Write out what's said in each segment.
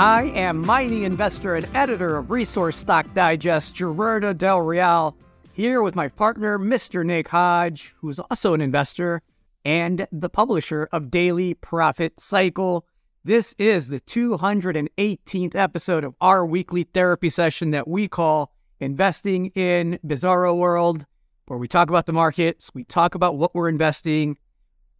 I am mining investor and editor of Resource Stock Digest, Gerardo Del Real, here with my partner, Mr. Nick Hodge, who is also an investor and the publisher of Daily Profit Cycle. This is the 218th episode of our weekly therapy session that we call Investing in Bizarro World, where we talk about the markets, we talk about what we're investing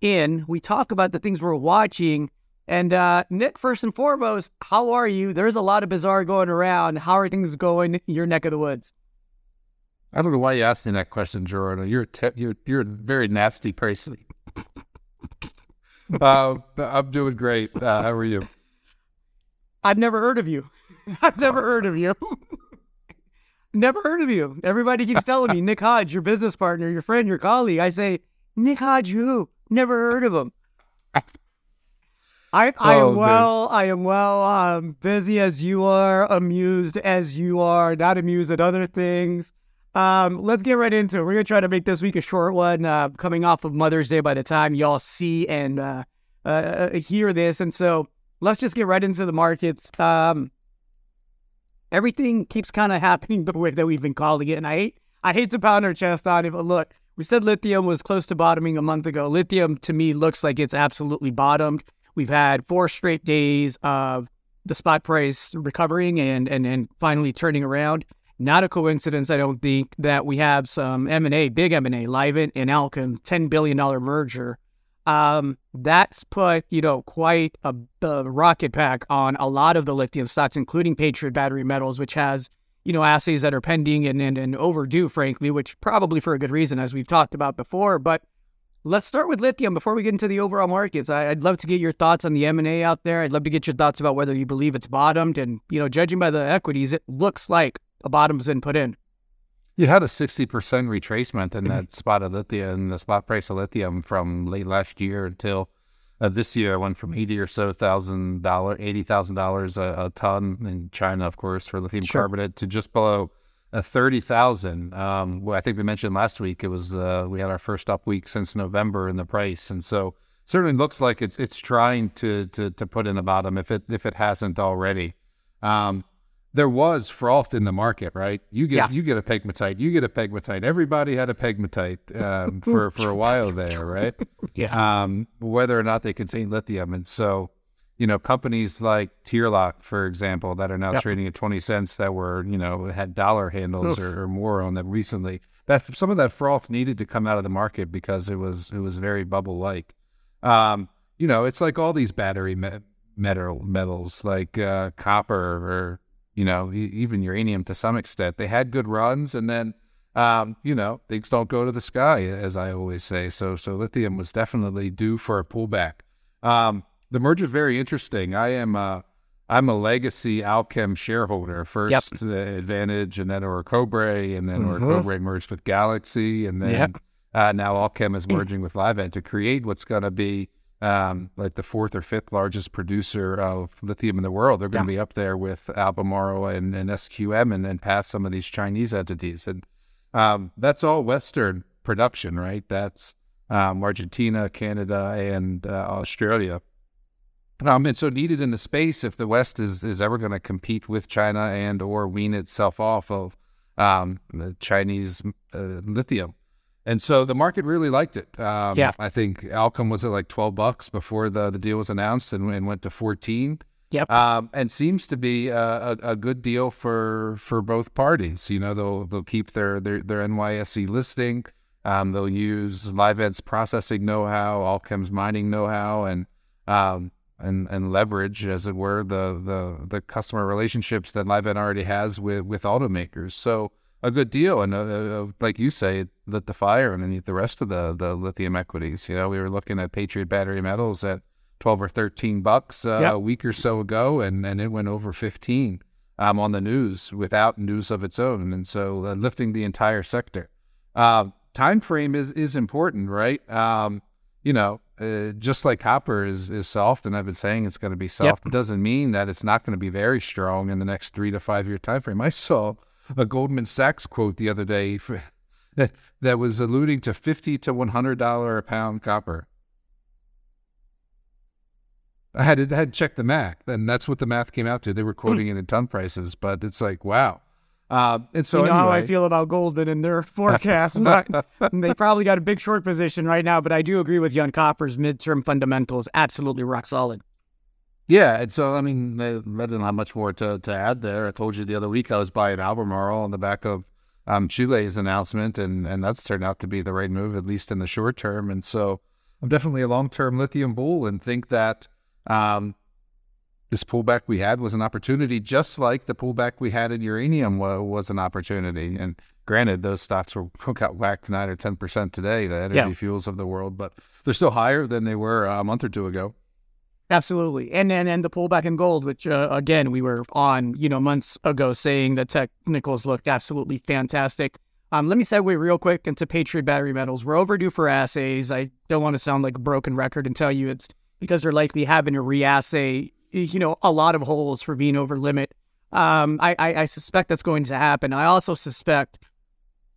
in, we talk about the things we're watching. And uh, Nick, first and foremost, how are you? There's a lot of bizarre going around. How are things going in your neck of the woods? I don't know why you asked me that question, Gerardo. You're te- you're you're a very nasty person. uh, I'm doing great. Uh, how are you? I've never heard of you. I've never heard of you. never heard of you. Everybody keeps telling me Nick Hodge, your business partner, your friend, your colleague. I say Nick Hodge, who? Never heard of him. I, I Oh, am well. I am well. I'm busy as you are, amused as you are, not amused at other things. Um, let's get right into it. We're gonna try to make this week a short one, uh, coming off of Mother's Day by the time y'all see and uh, uh, hear this, and so let's just get right into the markets. Um, everything keeps kind of happening the way that we've been calling it, and I hate I hate to pound our chest on it, but look, we said lithium was close to bottoming a month ago. Lithium to me looks like it's absolutely bottomed. We've had four straight days of the spot price recovering and and and finally turning around. Not a coincidence, I don't think, that we have some M and A, big M and A, Livent and Allkem, ten billion dollar merger. Um, that's put you know quite a, a rocket pack on a lot of the lithium stocks, including Patriot Battery Metals, which has you know assays that are pending and, and and overdue, frankly, which probably for a good reason, as we've talked about before. But let's start with lithium before we get into the overall markets. I, I'd love to get your thoughts on the M and A out there. I'd love to get your thoughts about whether you believe it's bottomed, and you know, judging by the equities, it looks like a bottom's been put in. You had a 60% retracement in that spot of lithium, and the spot price of lithium from late last year until uh, this year. It went from 80 or so thousand dollar, $80,000 a, a ton in China, of course, for lithium Sure. carbonate to just below uh, 30,000. Um, well, I think we mentioned last week, it was, uh, we had our first up week since November in the price. And so certainly looks like it's, it's trying to, to, to put in a bottom if it, if it hasn't already. Um, there was froth in the market, right? You get Yeah. you get a pegmatite, you get a pegmatite. Everybody had a pegmatite um, for for a while there, right? Yeah. Um, whether or not they contain lithium, and so you know companies like Tierlock, for example, that are now Yep. trading at twenty cents, that were you know had dollar handles or, or more on them recently. That some of that froth needed to come out of the market because it was it was very bubble like. Um, you know, it's like all these battery me- metal metals like uh, copper or you know e- even uranium to some extent. They had good runs, and then um, you know things don't go to the sky, as I always say. So so lithium was definitely due for a pullback. Um, the merger is very interesting. I am uh, I'm a legacy Allkem shareholder. First uh, Advantage, and then Orocobre, and then Mhm. Orocobre merged with Galaxy, and then Yep. uh, now Allkem is merging with Livent to create what's going to be um, like the fourth or fifth largest producer of lithium in the world. They're going to be up there with Albemarle and, and SQM and then pass some of these Chinese entities. And um, that's all Western production, right? That's um, Argentina, Canada, and uh, Australia. Um, and so needed in the space if the West is, is ever going to compete with China and or wean itself off of um, the Chinese uh, lithium. And so the market really liked it. Um, Yeah. I think Allkem was at like 12 bucks before the, the deal was announced and, and went to 14. Yep. Um, and seems to be a, a, a good deal for for both parties. You know, they'll they'll keep their their, their NYSE listing. Um, they'll use Livent's processing know-how, Allkem's mining know-how, and um, and and leverage, as it were, the the the customer relationships that Livent already has with with automakers. So a good deal, and uh, uh, like you say, it lit the fire underneath the rest of the the lithium equities. You know, we were looking at Patriot Battery Metals at twelve or thirteen bucks uh, Yep. a week or so ago, and and it went over fifteen um, on the news without news of its own, and so uh, lifting the entire sector. Um, time frame is is important, right? Um, you know, uh, just like copper is is soft, and I've been saying it's going to be soft. It doesn't mean that it's not going to be very strong in the next three to five year time frame. I saw a Goldman Sachs quote the other day for, that that was alluding to fifty to one hundred dollar a pound copper. I had to, had to check the math, and that's what the math came out to. They were quoting it in ton prices, but it's like wow. Uh, and so you know anyway, how I feel about Goldman and their forecast, but they probably got a big short position right now. But I do agree with you on copper's midterm fundamentals, absolutely rock solid. Yeah, and so I mean, I, I don't have much more to, to add there. I told you the other week I was buying Albemarle on the back of um, Chile's announcement, and and that's turned out to be the right move, at least in the short term. And so I'm definitely a long term lithium bull, and think that um, this pullback we had was an opportunity, just like the pullback we had in uranium was, was an opportunity. And granted, those stocks were got whacked nine or ten percent today, the energy Yeah. fuels of the world, but they're still higher than they were a month or two ago. Absolutely, and and and the pullback in gold, which uh, again we were on, you know, months ago saying that technicals looked absolutely fantastic. Um, let me segue real quick into Patriot Battery Metals. We're overdue for assays. I don't want to sound like a broken record and tell you it's because they're likely having to reassay, you know, a lot of holes for being over limit. Um, I, I I suspect that's going to happen. I also suspect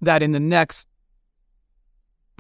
that in the next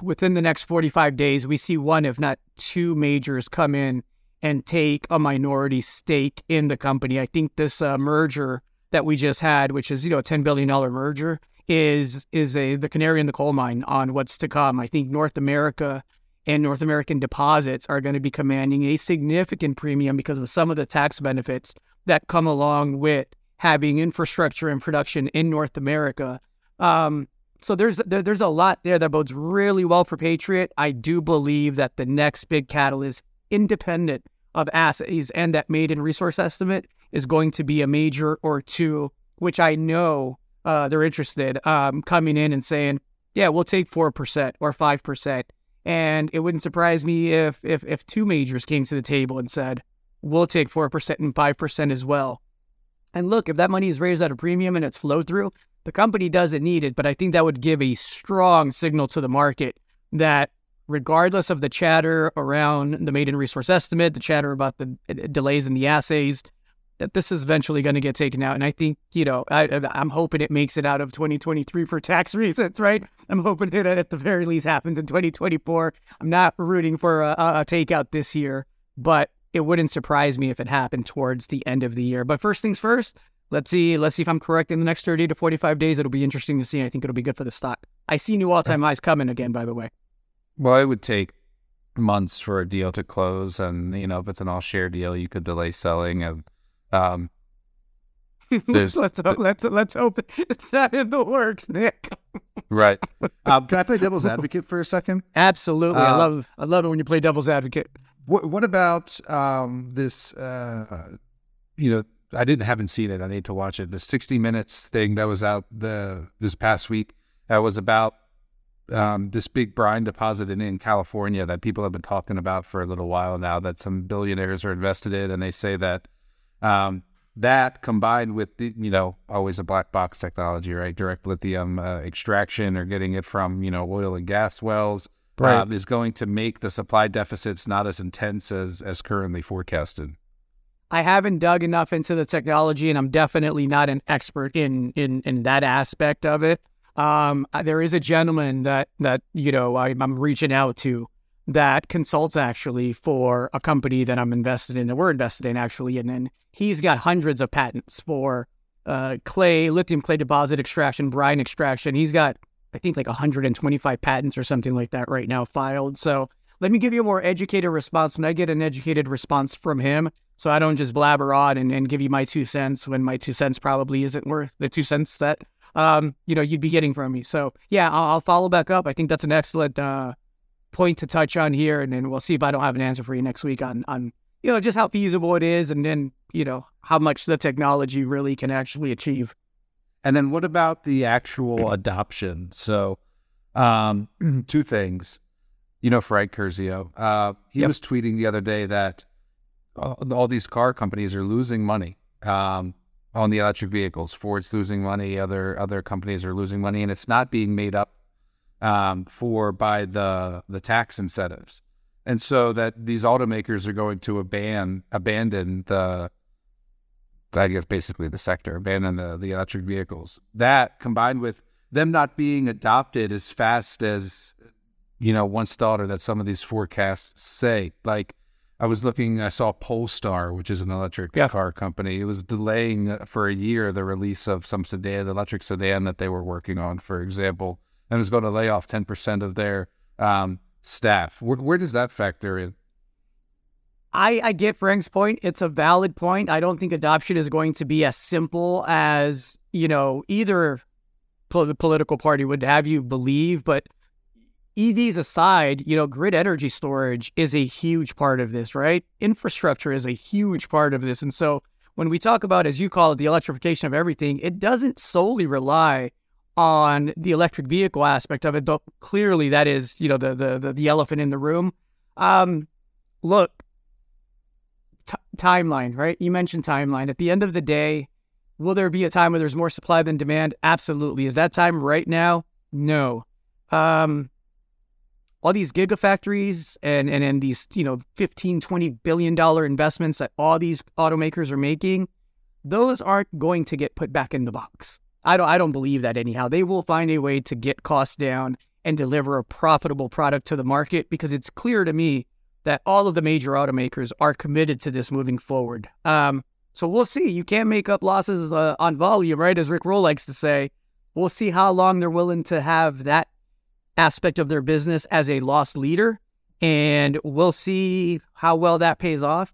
within the next 45 days, we see one, if not two majors come in and take a minority stake in the company. I think this uh, merger that we just had, which is you know a ten billion dollar merger, is is a the canary in the coal mine on what's to come. I think North America and North American deposits are going to be commanding a significant premium because of some of the tax benefits that come along with having infrastructure and production in North America. Um, so there's there, there's a lot there that bodes really well for Patriot. I do believe that the next big catalyst, independent of assays and that maiden resource estimate, is going to be a major or two, which I know uh, they're interested um, coming in and saying, yeah, we'll take four percent or five percent, and it wouldn't surprise me if if if two majors came to the table and said, we'll take four percent and five percent as well. And look, if that money is raised at a premium and it's flow through, the company doesn't need it, but I think that would give a strong signal to the market that regardless of the chatter around the maiden resource estimate, the chatter about the delays in the assays, that this is eventually going to get taken out. And I think, you know, I, I'm hoping it makes it out of 2023 for tax reasons, right? I'm hoping it at the very least happens in 2024. I'm not rooting for a, a takeout this year, but it wouldn't surprise me if it happened towards the end of the year. But first things first, let's see. Let's see if I'm correct in the next 30 to 45 days. It'll be interesting to see. I think it'll be good for the stock. I see new all-time highs coming again. By the way, Well, it would take months for a deal to close, and you know, if it's an all-share deal, you could delay selling. And um, There's- let's hope, let's let's hope it's not in the works, Nick. right. Um, can I play devil's advocate for a second? Absolutely, I Uh, love I love it when you play devil's advocate. What What about um, this? Uh, you know, I didn't haven't seen it. I need to watch it. The 60 Minutes thing that was out the this past week that was about um, this big brine deposit in, in California that people have been talking about for a little while now. That some billionaires are invested in, and they say that um, that combined with the you know always a black box technology, right? Direct lithium uh, extraction or getting it from you know oil and gas wells Right. um, is going to make the supply deficits not as intense as as currently forecasted. I haven't dug enough into the technology, and I'm definitely not an expert in in in that aspect of it. Um, there is a gentleman that that you know I, I'm reaching out to that consults actually for a company that I'm invested in that we're invested in actually, and then he's got hundreds of patents for uh, clay, lithium clay deposit extraction, brine extraction. He's got I think like 125 patents or something like that right now filed. So let me give you a more educated response when I get an educated response from him. So I don't just blabber on and, and give you my two cents when my two cents probably isn't worth the two cents that um, you know you'd be getting from me. So yeah, I'll, I'll follow back up. I think that's an excellent uh, point to touch on here, and then we'll see if I don't have an answer for you next week on on you know just how feasible it is, and then you know how much the technology really can actually achieve. And then what about the actual adoption? So, um, two things. You know, Frank Curzio, uh, he Yep. was tweeting the other day that all, all these car companies are losing money um, on the electric vehicles. Ford's losing money. Other other companies are losing money, and it's not being made up um, for by the the tax incentives. And so that these automakers are going to abandon abandon the I guess basically the sector, abandon the, the electric vehicles. That combined with them not being adopted as fast as, you know, once thought or that some of these forecasts say. Like, I was looking, I saw Polestar, which is an electric Yeah. car company. It was delaying uh, for a year the release of some sedan, electric sedan that they were working on, for example, and was going to lay off 10% of their um, staff. Where, where does that factor in? I, I get Frank's point. It's a valid point. I don't think adoption is going to be as simple as, you know, either pol- political party would have you believe, but EVs aside, you know, grid energy storage is a huge part of this, right? Infrastructure is a huge part of this. And so when we talk about, as you call it, the electrification of everything, it doesn't solely rely on the electric vehicle aspect of it, but clearly that is, you know, the the the, elephant in the room. Um, look, t- timeline, right? You mentioned timeline. At the end of the day, will there be a time where there's more supply than demand? Absolutely. Is that time right now? No. Um, all these gigafactories and, and, and these, you know, 15, 20 billion dollar investments that all these automakers are making, those aren't going to get put back in the box. I don't I don't believe that anyhow. They will find a way to get costs down and deliver a profitable product to the market because it's clear to me that all of the major automakers are committed to this moving forward. Um, so we'll see. You can't make up losses uh, on volume, right? As Rick Rule likes to say. We'll see how long they're willing to have that aspect of their business as a loss leader, and we'll see how well that pays off.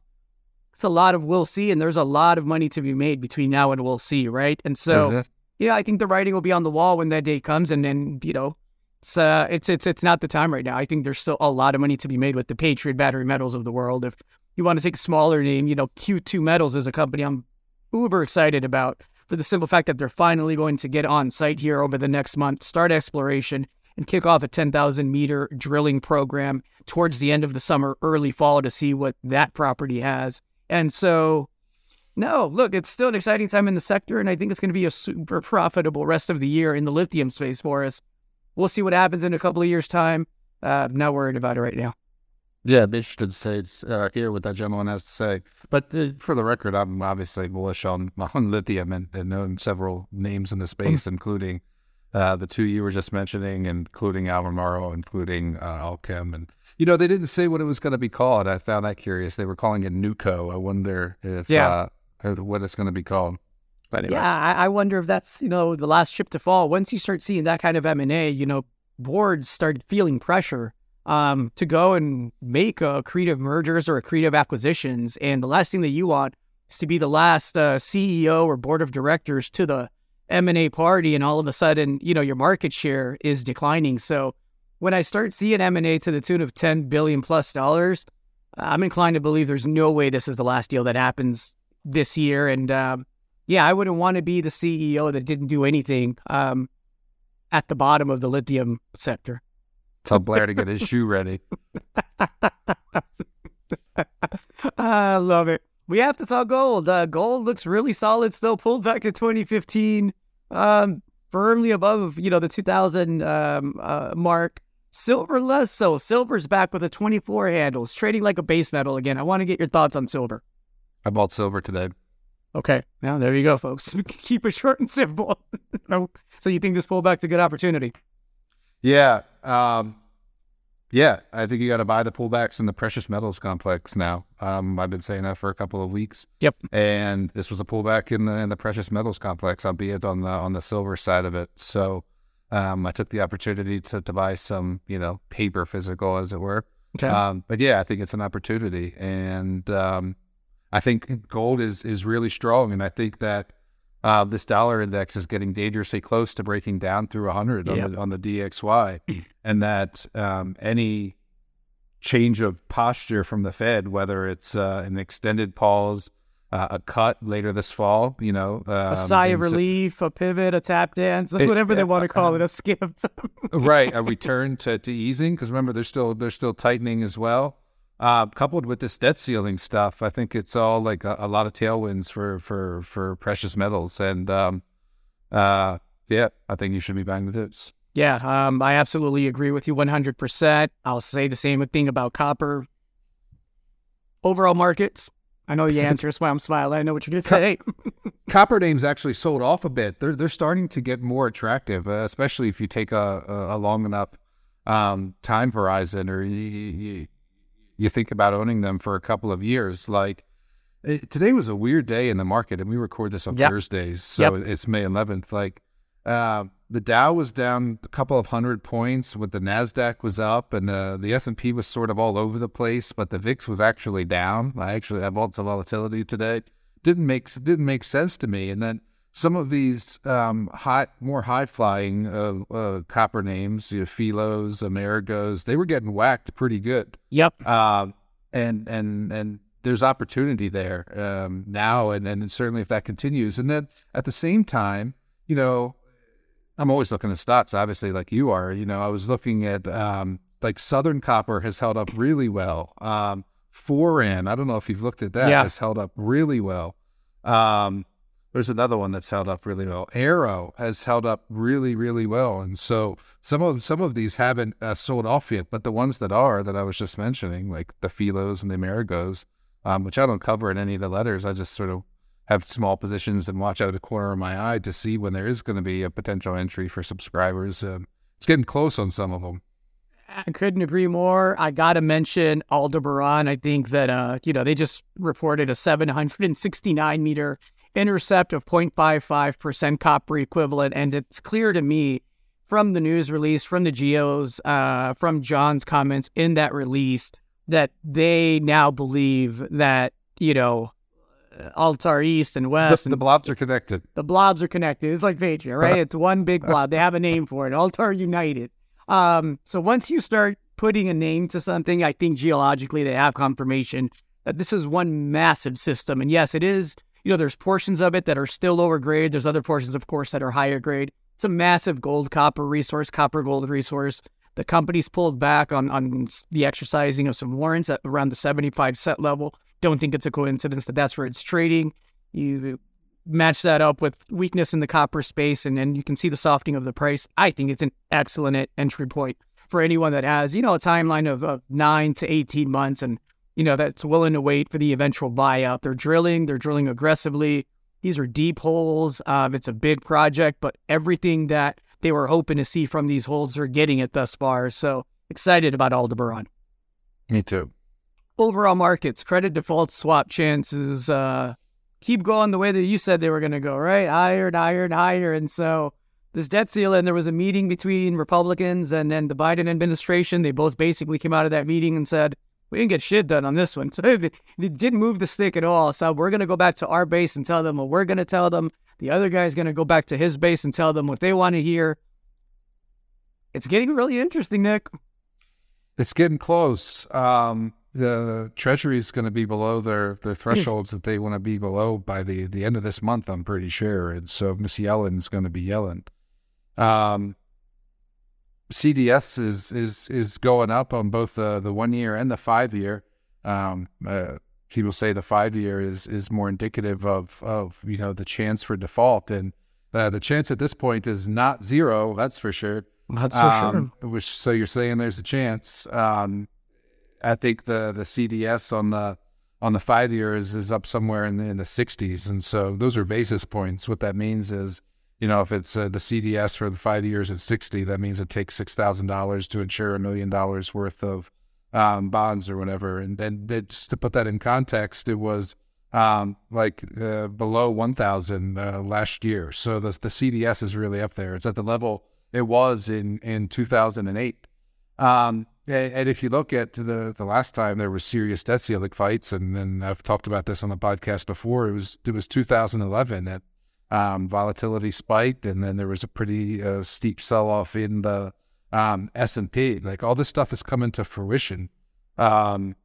It's a lot of we'll see, and there's a lot of money to be made between now and we'll see, right? And so, Mhm. Yeah, I think the writing will be on the wall when that day comes, and then you know, it's uh, it's it's it's not the time right now. I think there's still a lot of money to be made with the Patriot battery metals of the world. If you want to take a smaller name, you know, Q2 Metals is a company I'm uber excited about for the simple fact that they're finally going to get on site here over the next month, start exploration, and kick off a 10,000 meter drilling program towards the end of the summer, early fall to see what that property has. And so, no, look, it's still an exciting time in the sector, and I think it's going to be a super profitable rest of the year in the lithium space for us. We'll see what happens in a couple of years' time. Uh, I'm not worried about it right now. Yeah, I'd be interested to say uh, hear what that gentleman has to say. But uh, for the record, I'm obviously bullish on on lithium and, and known several names in the space, including uh, the two you were just mentioning, including Albemarle, including uh, Allkem, and you know they didn't say what it was going to be called. I found that curious. They were calling it NewCo. I wonder if Yeah. What it's going to be called. But anyway, Yeah, I, I wonder if that's you know the last ship to fall. Once you start seeing that kind of M and A, you know, boards start feeling pressure um, to go and make uh, creative mergers or creative acquisitions. And the last thing that you want is to be the last uh, CEO or board of directors to the M and A party, and all of a sudden, you know, your market share is declining. So when I start seeing M and A to the tune of ten billion plus dollars, I'm inclined to believe there's no way this is the last deal that happens this year. And um, yeah, I wouldn't want to be the CEO that didn't do anything um, at the bottom of the lithium sector. tell Blair to get his shoe ready. I love it. We have to talk gold. Uh, gold looks really solid still, pulled back to 2015, um, firmly above, you know, the 2000 um, uh, mark. Silver less so. Silver's back with a 24 handles, trading like a base metal again. I want to get your thoughts on silver. I bought silver today. Okay, now there you go, folks. Keep it short and simple. so you think this pullback's a good opportunity? Yeah. Um, yeah, I think you got to buy the pullbacks in the precious metals complex now. Um, I've been saying that for a couple of weeks. Yep. And this was a pullback in the in the precious metals complex, albeit on the on the silver side of it. So um, I took the opportunity to to buy some, you know, paper physical, as it were. Okay. Um, but yeah, I think it's an opportunity, and um, I think gold is is really strong, and I think that uh, this dollar index is getting dangerously close to breaking down through 100 on, the, on the DXY, and that um, any change of posture from the Fed, whether it's uh, an extended pause, uh, a cut later this fall, you know, um, a sigh of relief, a pivot, a tap dance, It- whatever they want to call it, um, a skip. right a return to, to easing because remember they're still they're still tightening as well uh, coupled with this debt ceiling stuff i think it's all like a, a lot of tailwinds for for for precious metals and um uh yeah i think you should be buying the dips yeah, um, I absolutely agree with you 100%. I'll say the same thing about copper. Overall markets. I know the answer is why I'm smiling. I know what you're going to say. copper names actually sold off a bit they're they're starting to get more attractive uh, especially if you take a, a, a long enough um time horizon or you, you, you think about owning them for a couple of years. Like it, today was a weird day in the market, and we record this on Yep. Thursdays, so Yep. it's May 11th. Like uh, the Dow was down a couple of hundred points, with the Nasdaq was up, and the the S and P was sort of all over the place, but the VIX was actually down. I actually have lots of volatility today. Didn't make didn't make sense to me, and then some of these um, high, more high flying uh, uh, copper names, you know, Filos, Amerigos, they were getting whacked pretty good. Yep. Um, and and and there's opportunity there um, now, and and certainly if that continues, and then at the same time, you know, I'm always looking at stocks, obviously, like you are. You know, I was looking at um, like Southern Copper has held up really well. Um, Foran, I don't know if you've looked at that, Yeah. has held up really well. Um, there's another one that's held up really well. Arrow has held up really, really well, and so some of some of these haven't uh, sold off yet, but the ones that are that I was just mentioning, like the Filos and the Amerigos, um, which I don't cover in any of the letters, I just sort of have small positions and watch out of the corner of my eye to see when there is going to be a potential entry for subscribers. Um, it's getting close on some of them. I couldn't agree more. I got to mention Aldebaran. I think that, uh, you know, they just reported a 769 meter intercept of 0.55% copper equivalent. And it's clear to me from the news release, from the geos, uh, from John's comments in that release, that they now believe that, you know, Altar East and The, West and the blobs are connected. the blobs are connected. It's like Patreon, right? It's one big blob. They have a name for it. Altar United. Um, so once you start putting a name to something, I think geologically they have confirmation that this is one massive system. And yes, it is. You know, there's portions of it that are still lower grade. There's other portions, of course, that are higher grade. It's a massive gold copper resource, copper gold resource. The company's pulled back on on the exercising of some warrants at around the 75 cent level. Don't think it's a coincidence that that's where it's trading. You match that up with weakness in the copper space, and then you can see the softening of the price. I think it's an excellent entry point for anyone that has, you know, a timeline of, of nine to 18 months and, you know, that's willing to wait for the eventual buyout. They're drilling, they're drilling aggressively. These are deep holes. Um, it's a big project, but everything that they were hoping to see from these holes, they're getting it thus far. So excited about Aldebaran Me too. overall markets, credit default swap chances uh, keep going the way that you said they were going to go, right? Higher and higher and higher. And so this debt ceiling, there was a meeting between Republicans and then the Biden administration. They both basically came out of that meeting and said, we didn't get shit done on this one. So didn't move the stick at all. So we're going to go back to our base and tell them what we're going to tell them. The other guy's going to go back to his base and tell them what they want to hear. It's getting really interesting, Nick. It's getting close. Um, the Treasury is going to be below their, their thresholds that they want to be below by the, the end of this month, I'm pretty sure. And so Miss Yellen is going to be yelling. Um, CDS is is is going up on both the the one year and the five year. Um, uh, people say the five year is is more indicative of of you know the chance for default, and uh, the chance at this point is not zero. That's for sure. That's Um, Which so you're saying there's a chance. Um, I think the the CDS on the on the five years is up somewhere in the, in the 60s, and so those are basis points. What that means is, you know, if it's uh, the CDS for the five years at 60, that means it takes six thousand dollars to insure a million dollars worth of um, bonds or whatever. And then just to put that in context, it was um, like uh, below 1,000 uh, last year. So the the CDS is really up there. It's at the level it was in in 2008. Um, and if you look at the the last time there was serious debt ceiling fights, and, and I've talked about this on the podcast before, it was it was 2011 that um, volatility spiked, and then there was a pretty uh, steep sell off in the um, S and P. Like all this stuff is coming to fruition. Um,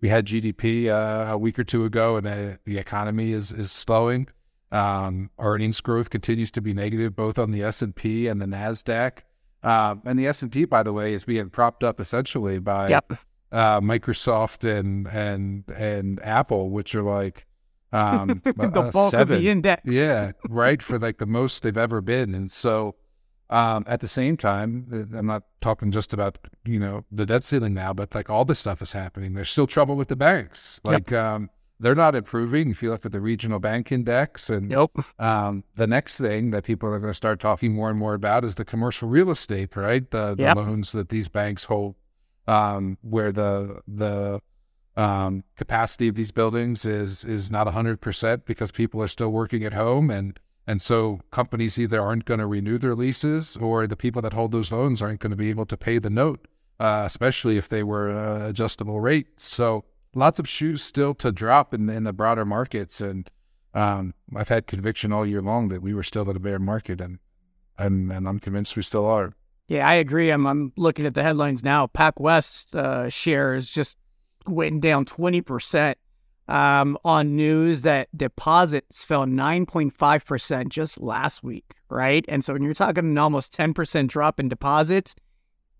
we had GDP uh, a week or two ago, and uh, the economy is is slowing. Um, earnings growth continues to be negative, both on the S and P and the Nasdaq. Um, and the S and P, by the way, is being propped up essentially by Yep. uh, Microsoft and and and Apple, which are like um, the a bulk of seven. the index. Yeah, right for like the most they've ever been, and so um, at the same time, uh, I'm not talking just about you know the debt ceiling now, but like all this stuff is happening. There's still trouble with the banks. Yep. Like um, they're not improving. If you look at the regional bank index, and Nope. um, the next thing that people are going to start talking more and more about is the commercial real estate, right? The, the Yep. loans that these banks hold um, where the the um, capacity of these buildings is is not hundred percent because people are still working at home and and so companies either aren't going to renew their leases or the people that hold those loans aren't going to be able to pay the note, uh, especially if they were uh, adjustable rates. So lots of shoes still to drop in, in the broader markets. And um, I've had conviction all year long that we were still in a bear market, and and, and I'm convinced we still are. Yeah, I agree. I'm I'm looking at the headlines now. PacWest uh, shares just went down 20 percent um, on news that deposits fell 9.5% just last week, right? And so when you're talking an almost 10% drop in deposits,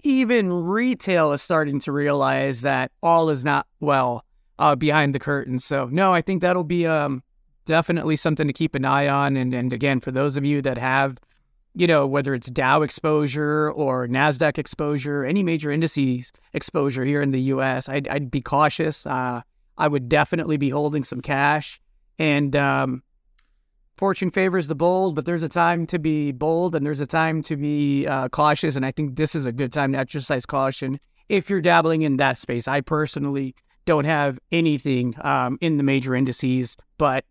even retail is starting to realize that all is not well uh, behind the curtain. So, no, I think that'll be um, definitely something to keep an eye on. And, and again, for those of you that have, you know, whether it's Dow exposure or NASDAQ exposure, any major indices exposure here in the US, I'd, I'd be cautious. Uh, I would definitely be holding some cash. And um, fortune favors the bold, but there's a time to be bold and there's a time to be uh, cautious. And I think this is a good time to exercise caution if you're dabbling in that space. I personally don't have anything um, in the major indices, but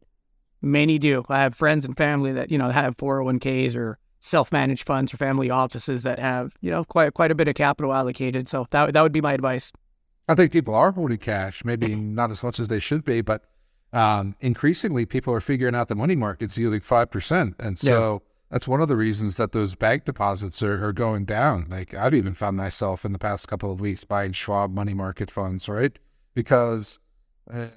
many do. I have friends and family that you know have 401ks or self-managed funds or family offices that have you know quite quite a bit of capital allocated. So that that would be my advice. I think people are holding cash, maybe not as much as they should be, but um, increasingly people are figuring out the money market's yielding 5%. And so yeah. that's one of the reasons that those bank deposits are, are going down. Like I've even found myself in the past couple of weeks buying Schwab money market funds, right? Because uh,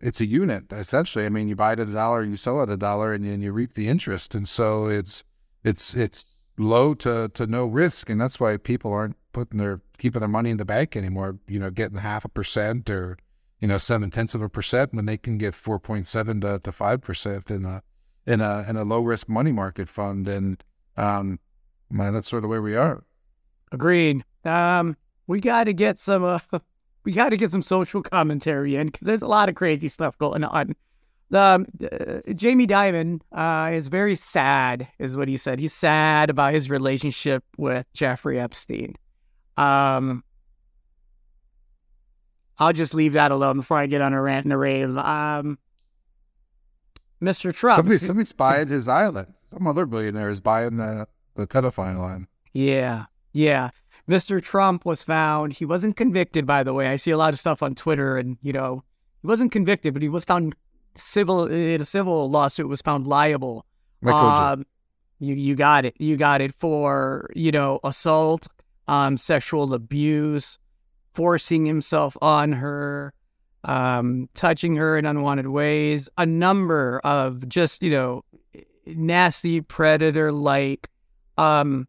it's a unit essentially. I mean, you buy it at a dollar, you sell it at a dollar, and, and you reap the interest. And so it's, it's, it's low to, to no risk. And that's why people aren't putting their keeping their money in the bank anymore. You know, getting half a percent or you know seven tenths of a percent when they can get four point seven to to five percent in a in a in a low risk money market fund. And um, man, that's sort of where we are. Agreed. Um, we got to get some. Uh, we got to get some social commentary in because there's a lot of crazy stuff going on. Um, uh, Jamie Dimon uh, is very sad, is what he said. He's sad about his relationship with Jeffrey Epstein. Um, I'll just leave that alone before I get on a rant and a rave. Um, Mr. Trump. Somebody, somebody's buying his island. Some other billionaire is buying the, the pedophile line. Yeah. Yeah. Mr. Trump was found. He wasn't convicted, by the way. I see a lot of stuff on Twitter, and, you know, he wasn't convicted, but he was found civil in a civil lawsuit, was found liable. Um, you, you got it. You got it for, you know, assault um, sexual abuse, forcing himself on her, um, touching her in unwanted ways, a number of just, you know, nasty predator like um,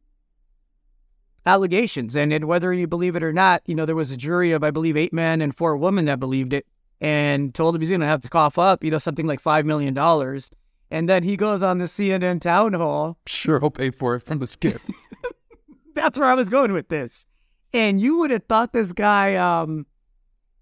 allegations. And, and whether you believe it or not, you know, there was a jury of, I believe, eight men and four women that believed it and told him he's going to have to cough up, you know, something like $5 million. And then he goes on the CNN town hall. Sure, he'll pay for it from the skip. that's where I was going with this. And you would have thought this guy, um,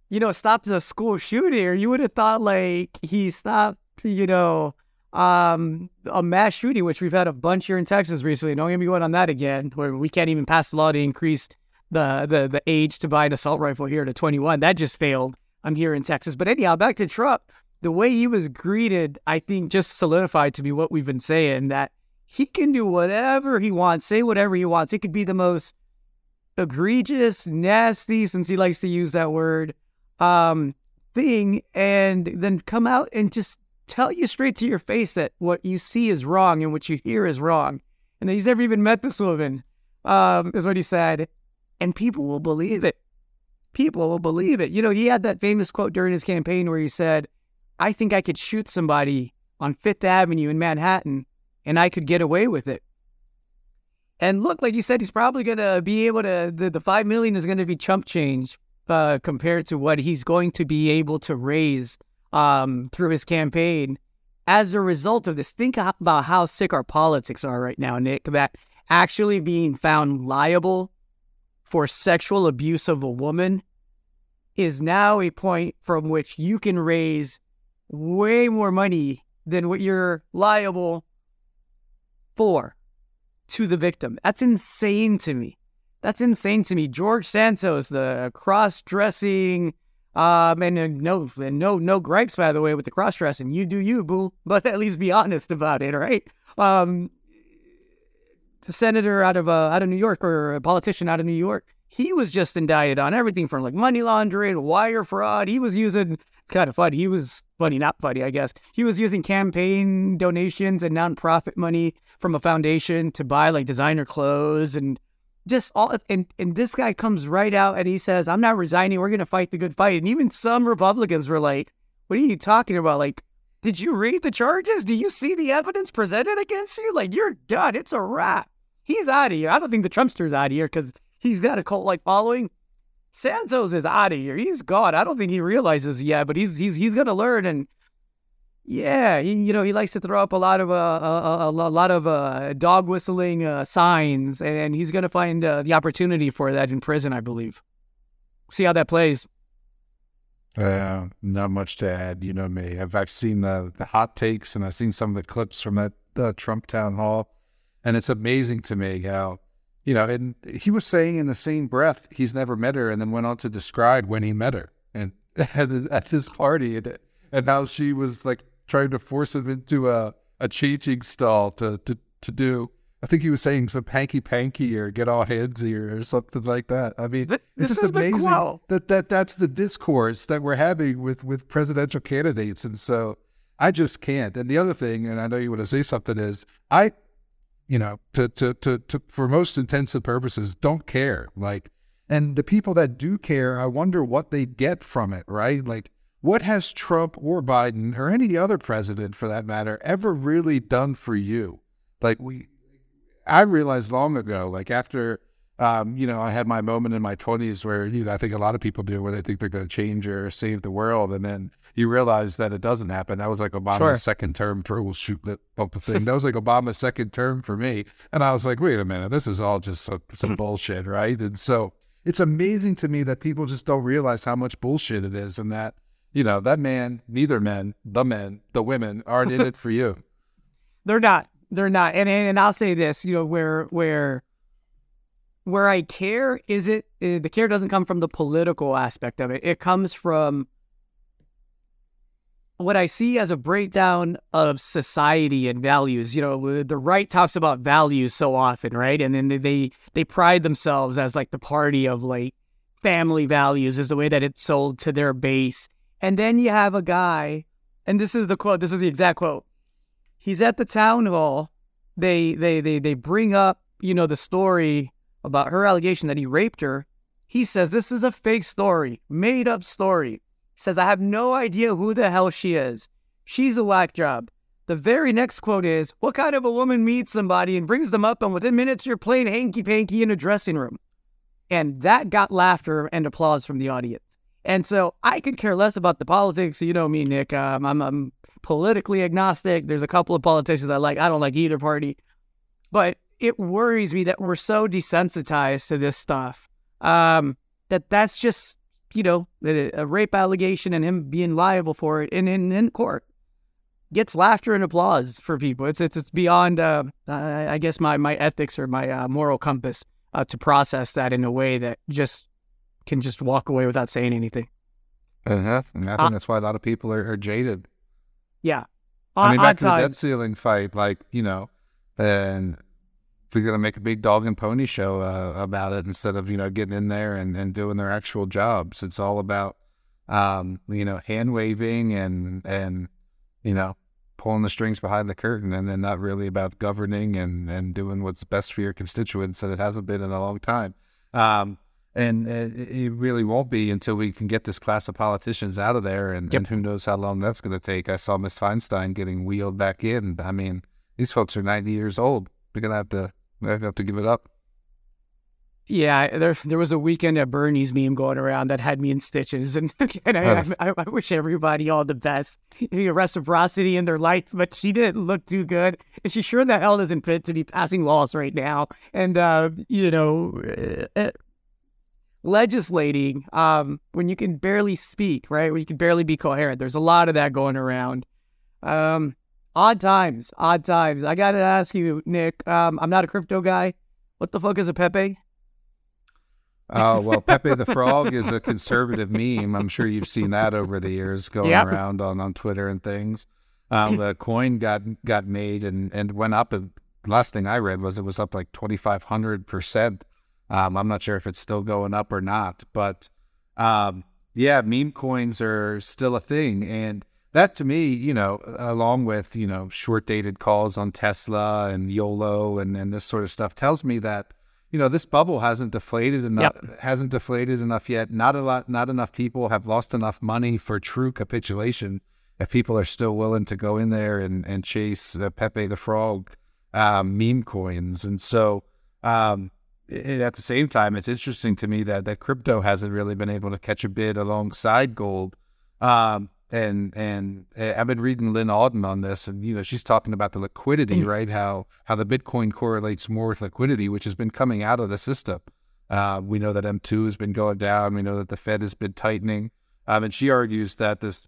you know, stopped a school shooting, or you would have thought like he stopped, you know, um, a mass shooting, which we've had a bunch here in Texas recently. Don't get me going on that again, where we can't even pass a law to increase the the the age to buy an assault rifle here to 21. That just failed. I'm here in Texas. But anyhow, back to Trump. The way he was greeted, I think, just solidified to me what we've been saying that he can do whatever he wants, say whatever he wants. It could be the most egregious, nasty, since he likes to use that word, um, thing, and then come out and just tell you straight to your face that what you see is wrong and what you hear is wrong. And that he's never even met this woman, um, is what he said. And people will believe it. People will believe it. You know, he had that famous quote during his campaign where he said, I think I could shoot somebody on Fifth Avenue in Manhattan and I could get away with it. And look, like you said, he's probably going to be able to, the, the 5 million is going to be chump change uh, compared to what he's going to be able to raise um, through his campaign as a result of this. Think about how sick our politics are right now, Nick, that actually being found liable for sexual abuse of a woman is now a point from which you can raise way more money than what you're liable for to the victim. That's insane to me. That's insane to me. George Santos, the cross-dressing, um, and uh, no, and no, no gripes by the way with the cross-dressing. You do you, boo. But at least be honest about it, right? Um, senator out of uh, out of New York or a politician out of New York, he was just indicted on everything from like money laundering, wire fraud. He was using kind of funny. He was funny, not funny, I guess. He was using campaign donations and nonprofit money from a foundation to buy like designer clothes and just all. And and this guy comes right out and he says, "I'm not resigning. We're gonna fight the good fight." And even some Republicans were like, "What are you talking about? Like, did you read the charges? Do you see the evidence presented against you? Like, you're done. It's a wrap." He's out of here. I don't think the Trumpster's out of here because he's got a cult like following. Santos is out of here. He's gone. I don't think he realizes yet, but he's he's he's gonna learn. And yeah, he, you know, he likes to throw up a lot of uh, a, a, a lot of uh, dog whistling uh, signs, and, and, he's gonna find uh, the opportunity for that in prison, I believe. See how that plays. Uh, not much to add. You know me. I've I've seen the the hot takes, and I've seen some of the clips from that uh, Trump town hall, and it's amazing to me how you know, and he was saying in the same breath he's never met her, and then went on to describe when he met her and at, this party, and, and how she was like trying to force him into a, a changing stall to, to to do. I think he was saying some hanky panky or get all handsy or, something like that. I mean, this it's just amazing that, that that's the discourse that we're having with with presidential candidates, and so I just can't. And the other thing, and I know you want to say something, is I you know, to, to, to, to, for most intensive purposes, don't care. Like, and the people that do care, I wonder what they get from it, right? Like, what has Trump or Biden or any other president for that matter ever really done for you? Like, we, I realized long ago, like after um, you know, I had my moment in my 20s where, you know, I think a lot of people do where they think they're going to change or save the world. And then you realize that it doesn't happen. That was like Obama's sure. second term for, we'll shoot that up the thing. that was like Obama's second term for me. And I was like, wait a minute, this is all just some, some bullshit, right? And so it's amazing to me that people just don't realize how much bullshit it is and that, you know, that man, neither men, the men, the women aren't in it for you. They're not. They're not. And, and, and I'll say this, you know, where, where, where I care is it uh, the care doesn't come from the political aspect of it. It comes from what I see as a breakdown of society and values. You know, the right talks about values so often, right? And then they they pride themselves as like the party of like family values is the way that it's sold to their base. And then you have a guy, and this is the quote, this is the exact quote. He's at the town hall. They they they they bring up, you know, the story about her allegation that he raped her, he says this is a fake story, made up story. He says, I have no idea who the hell she is. She's a whack job. The very next quote is, What kind of a woman meets somebody and brings them up, and within minutes you're playing hanky panky in a dressing room? And that got laughter and applause from the audience. And so I could care less about the politics. You know me, Nick. Um, I'm, I'm politically agnostic. There's a couple of politicians I like. I don't like either party. But it worries me that we're so desensitized to this stuff um, that that's just you know a, rape allegation and him being liable for it in in, in court gets laughter and applause for people. It's it's, it's beyond uh, I guess my my ethics or my uh, moral compass uh, to process that in a way that just can just walk away without saying anything. Uh-huh. And I think uh, that's why a lot of people are, are jaded. Yeah. I mean, back to the debt ceiling fight, like you know, and they're going to make a big dog and pony show uh, about it instead of you know getting in there and, and doing their actual jobs. It's all about um, you know hand waving and and you know pulling the strings behind the curtain, and then not really about governing and and doing what's best for your constituents. And it hasn't been in a long time. Um, and it really won't be until we can get this class of politicians out of there, and, yep. and who knows how long that's going to take. I saw Miss Feinstein getting wheeled back in. I mean, these folks are ninety years old. We're gonna have to I have to give it up. Yeah, there there was a weekend at Bernie's meme going around that had me in stitches, and, and I, I, I, wish everybody all the best, reciprocity in their life. But she didn't look too good, and she sure the hell isn't fit to be passing laws right now. And uh, you know, uh, legislating um, when you can barely speak, right? When you can barely be coherent. There's a lot of that going around. Um, Odd times, odd times. I gotta ask you, Nick. Um, I'm not a crypto guy. What the fuck is a Pepe? Oh well, Pepe the Frog is a conservative meme. I'm sure you've seen that over the years going Yep. around on, on Twitter and things. Um, the coin got got made and, and went up. And last thing I read was it was up like 2,500 percent. Um, I'm not sure if it's still going up or not, but um, yeah, meme coins are still a thing, and that to me, you know, along with you know short dated calls on Tesla and YOLO and and this sort of stuff, tells me that you know this bubble hasn't deflated enough hasn't deflated enough yet. Not a lot not enough people have lost enough money for true capitulation if people are still willing to go in there and and chase uh, pepe the frog um, meme coins. And so um at the same time it's interesting to me that that crypto hasn't really been able to catch a bid alongside gold um and and uh, I've been reading Lyn Alden on this, and you know she's talking about the liquidity, right? How how the Bitcoin correlates more with liquidity, which has been coming out of the system. Uh, we know that M2 has been going down. We know that the Fed has been tightening, um, and she argues that this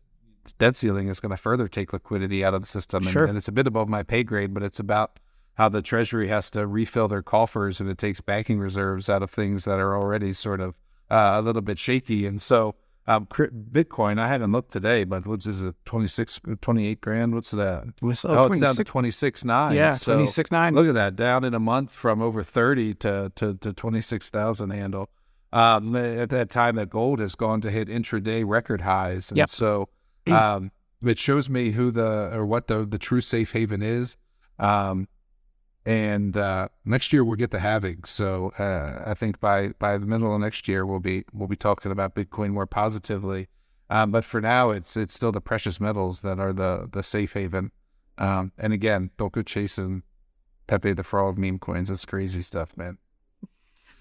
debt ceiling is going to further take liquidity out of the system. And, Sure. and it's a bit above my pay grade, but it's about how the Treasury has to refill their coffers, and it takes banking reserves out of things that are already sort of uh, a little bit shaky. And so, um, Bitcoin, I haven't looked today, but what's is it 26, 28 grand? What's that? Was- Oh, it's down to 26 26 nine. Yeah, so, twenty six nine. Look at that, down in a month from over 30 to, to, to 26,000 handle. Um, at that time that gold has gone to hit intraday record highs. And Yep. so um, it shows me who the, or what the, the true safe haven is. Um, and uh, next year we'll get the halving. So uh, I think by, by the middle of next year we'll be we'll be talking about Bitcoin more positively. Um, but for now, it's it's still the precious metals that are the the safe haven. Um, and again, don't go chasing Pepe the Frog meme coins. That's crazy stuff, man.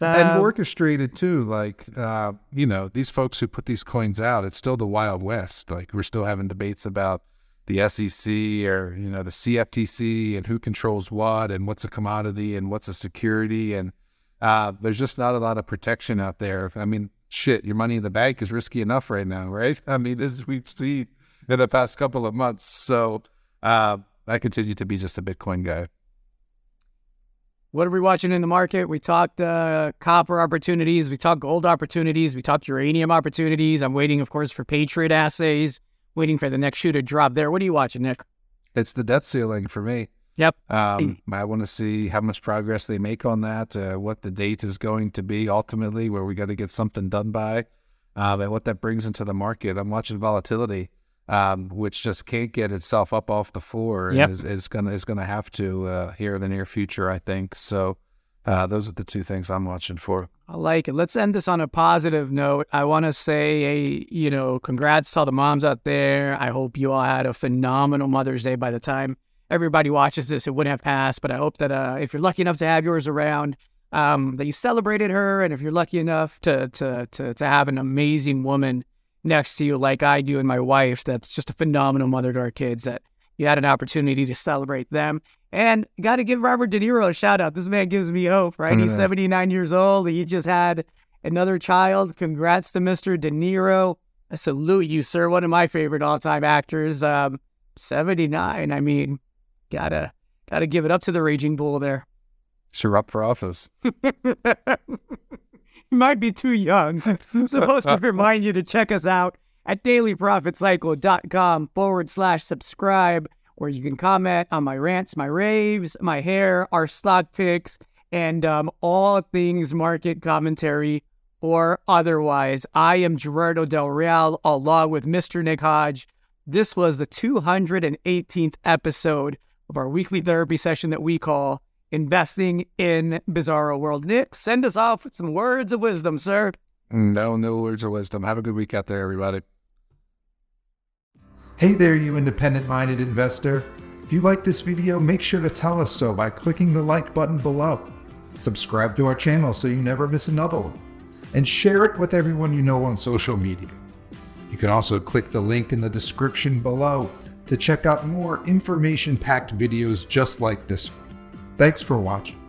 and Um, orchestrated too. Like uh, you know, these folks who put these coins out, it's still the Wild West. Like we're still having debates about the SEC or you know the CFTC and who controls what and what's a commodity and what's a security and uh, there's just not a lot of protection out there. I mean, shit, your money in the bank is risky enough right now, right? I mean, as we've seen in the past couple of months. So uh, I continue to be just a Bitcoin guy. What are we watching in the market? We talked uh, copper opportunities. We talked gold opportunities. We talked uranium opportunities. I'm waiting, of course, for Patriot assays. Waiting for the next shoe to drop there. What are you watching, Nick? It's the debt ceiling for me. Yep. Um, I want to see how much progress they make on that, uh, what the date is going to be ultimately, where we got to get something done by, um, and what that brings into the market. I'm watching volatility, um, which just can't get itself up off the floor, Yep. is, is gonna is gonna have to uh, here in the near future, I think. So, uh, those are the two things I'm watching for. I like it. Let's end this on a positive note. I want to say, a, you know, congrats to all the moms out there. I hope you all had a phenomenal Mother's Day by the time everybody watches this. It wouldn't have passed, but I hope that uh, if you're lucky enough to have yours around, um, that you celebrated her, and if you're lucky enough to to to to have an amazing woman next to you, like I do, and my wife, that's just a phenomenal mother to our kids. That you had an opportunity to celebrate them. And got to give Robert De Niro a shout out. This man gives me hope, right? He's 79 years old. He just had another child. Congrats to Mr. De Niro. I salute you, sir. One of my favorite all time actors. Um, 79. I mean, gotta gotta give it up to the Raging Bull there. Sure, up for office. you might be too young. I'm supposed to remind you to check us out at dailyprofitcycle.com forward slash subscribe, where you can comment on my rants, my raves, my hair, our stock picks, and um, all things market commentary or otherwise. I am Gerardo Del Real along with Mr. Nick Hodge. This was the 218th episode of our weekly therapy session that we call Investing in Bizarro World. Nick, send us off with some words of wisdom, sir. No, no words of wisdom. Have a good week out there, everybody. Hey there, you independent minded investor. If you like this video, make sure to tell us so by clicking the like button below. Subscribe to our channel so you never miss another one. And share it with everyone you know on social media. You can also click the link in the description below to check out more information packed videos just like this one. Thanks for watching.